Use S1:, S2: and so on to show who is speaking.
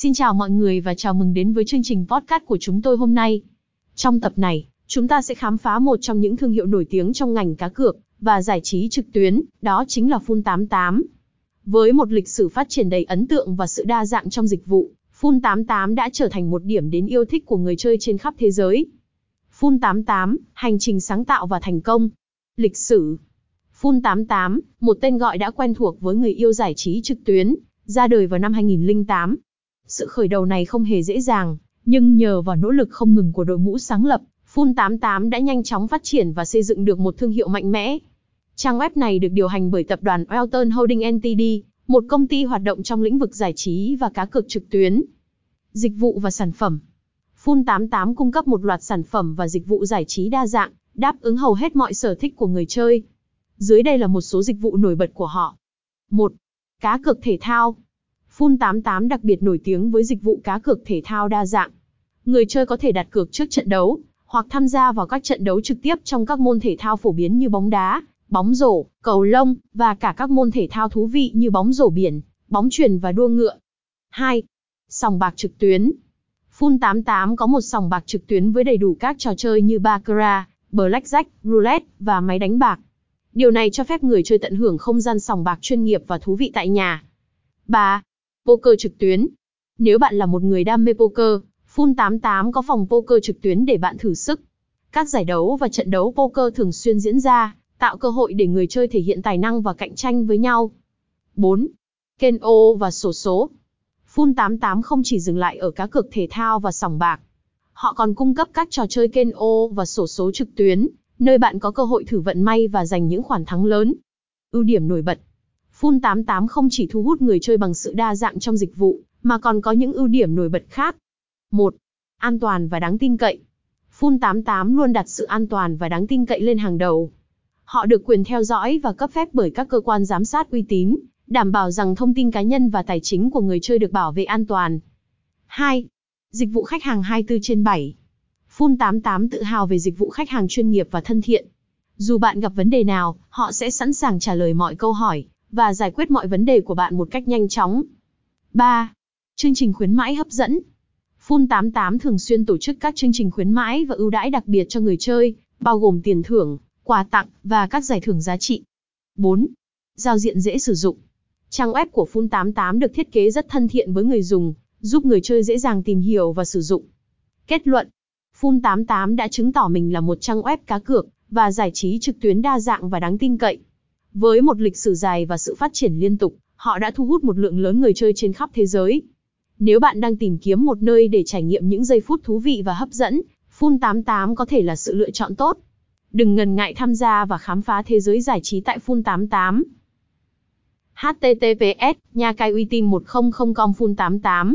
S1: Xin chào mọi người và chào mừng đến với chương trình podcast của chúng tôi hôm nay. Trong tập này, chúng ta sẽ khám phá một trong những thương hiệu nổi tiếng trong ngành cá cược và giải trí trực tuyến, đó chính là Fun88. Với một lịch sử phát triển đầy ấn tượng và sự đa dạng trong dịch vụ, Fun88 đã trở thành một điểm đến yêu thích của người chơi trên khắp thế giới. Fun88, hành trình sáng tạo và thành công. Lịch sử Fun88, một tên gọi đã quen thuộc với người yêu giải trí trực tuyến, ra đời vào năm 2008. Sự khởi đầu này không hề dễ dàng, nhưng nhờ vào nỗ lực không ngừng của đội ngũ sáng lập, Fun88 đã nhanh chóng phát triển và xây dựng được một thương hiệu mạnh mẽ. Trang web này được điều hành bởi tập đoàn Elton Holding Ltd, một công ty hoạt động trong lĩnh vực giải trí và cá cược trực tuyến. Dịch vụ và sản phẩm Fun88 cung cấp một loạt sản phẩm và dịch vụ giải trí đa dạng, đáp ứng hầu hết mọi sở thích của người chơi. Dưới đây là một số dịch vụ nổi bật của họ. 1. Cá cược thể thao. Fun88 đặc biệt nổi tiếng với dịch vụ cá cược thể thao đa dạng. Người chơi có thể đặt cược trước trận đấu, hoặc tham gia vào các trận đấu trực tiếp trong các môn thể thao phổ biến như bóng đá, bóng rổ, cầu lông, và cả các môn thể thao thú vị như bóng rổ biển, bóng chuyền và đua ngựa. 2. Sòng bạc trực tuyến. Fun88 có một sòng bạc trực tuyến với đầy đủ các trò chơi như baccarat, blackjack, roulette và máy đánh bạc. Điều này cho phép người chơi tận hưởng không gian sòng bạc chuyên nghiệp và thú vị tại nhà. 3. Poker trực tuyến. Nếu bạn là một người đam mê poker, Fun88 có phòng poker trực tuyến để bạn thử sức. Các giải đấu và trận đấu poker thường xuyên diễn ra, tạo cơ hội để người chơi thể hiện tài năng và cạnh tranh với nhau. 4. Keno và sổ số. Fun88 không chỉ dừng lại ở cá cược thể thao và sòng bạc. Họ còn cung cấp các trò chơi Keno và sổ số trực tuyến, nơi bạn có cơ hội thử vận may và giành những khoản thắng lớn. Ưu điểm nổi bật Full 88 không chỉ thu hút người chơi bằng sự đa dạng trong dịch vụ, mà còn có những ưu điểm nổi bật khác. 1. An toàn và đáng tin cậy. Full 88 luôn đặt sự an toàn và đáng tin cậy lên hàng đầu. Họ được quyền theo dõi và cấp phép bởi các cơ quan giám sát uy tín, đảm bảo rằng thông tin cá nhân và tài chính của người chơi được bảo vệ an toàn. 2. Dịch vụ khách hàng 24 trên 7. Full 88 tự hào về dịch vụ khách hàng chuyên nghiệp và thân thiện. Dù bạn gặp vấn đề nào, họ sẽ sẵn sàng trả lời mọi câu hỏi và giải quyết mọi vấn đề của bạn một cách nhanh chóng. 3. Chương trình khuyến mãi hấp dẫn. Fun88 thường xuyên tổ chức các chương trình khuyến mãi và ưu đãi đặc biệt cho người chơi, bao gồm tiền thưởng, quà tặng và các giải thưởng giá trị. 4. Giao diện dễ sử dụng. Trang web của Fun88 được thiết kế rất thân thiện với người dùng, giúp người chơi dễ dàng tìm hiểu và sử dụng. Kết luận, Fun88 đã chứng tỏ mình là một trang web cá cược và giải trí trực tuyến đa dạng và đáng tin cậy. Với một lịch sử dài và sự phát triển liên tục, họ đã thu hút một lượng lớn người chơi trên khắp thế giới. Nếu bạn đang tìm kiếm một nơi để trải nghiệm những giây phút thú vị và hấp dẫn, Fun88 có thể là sự lựa chọn tốt. Đừng ngần ngại tham gia và khám phá thế giới giải trí tại Fun88. https nha cai uy tín 100com Fun88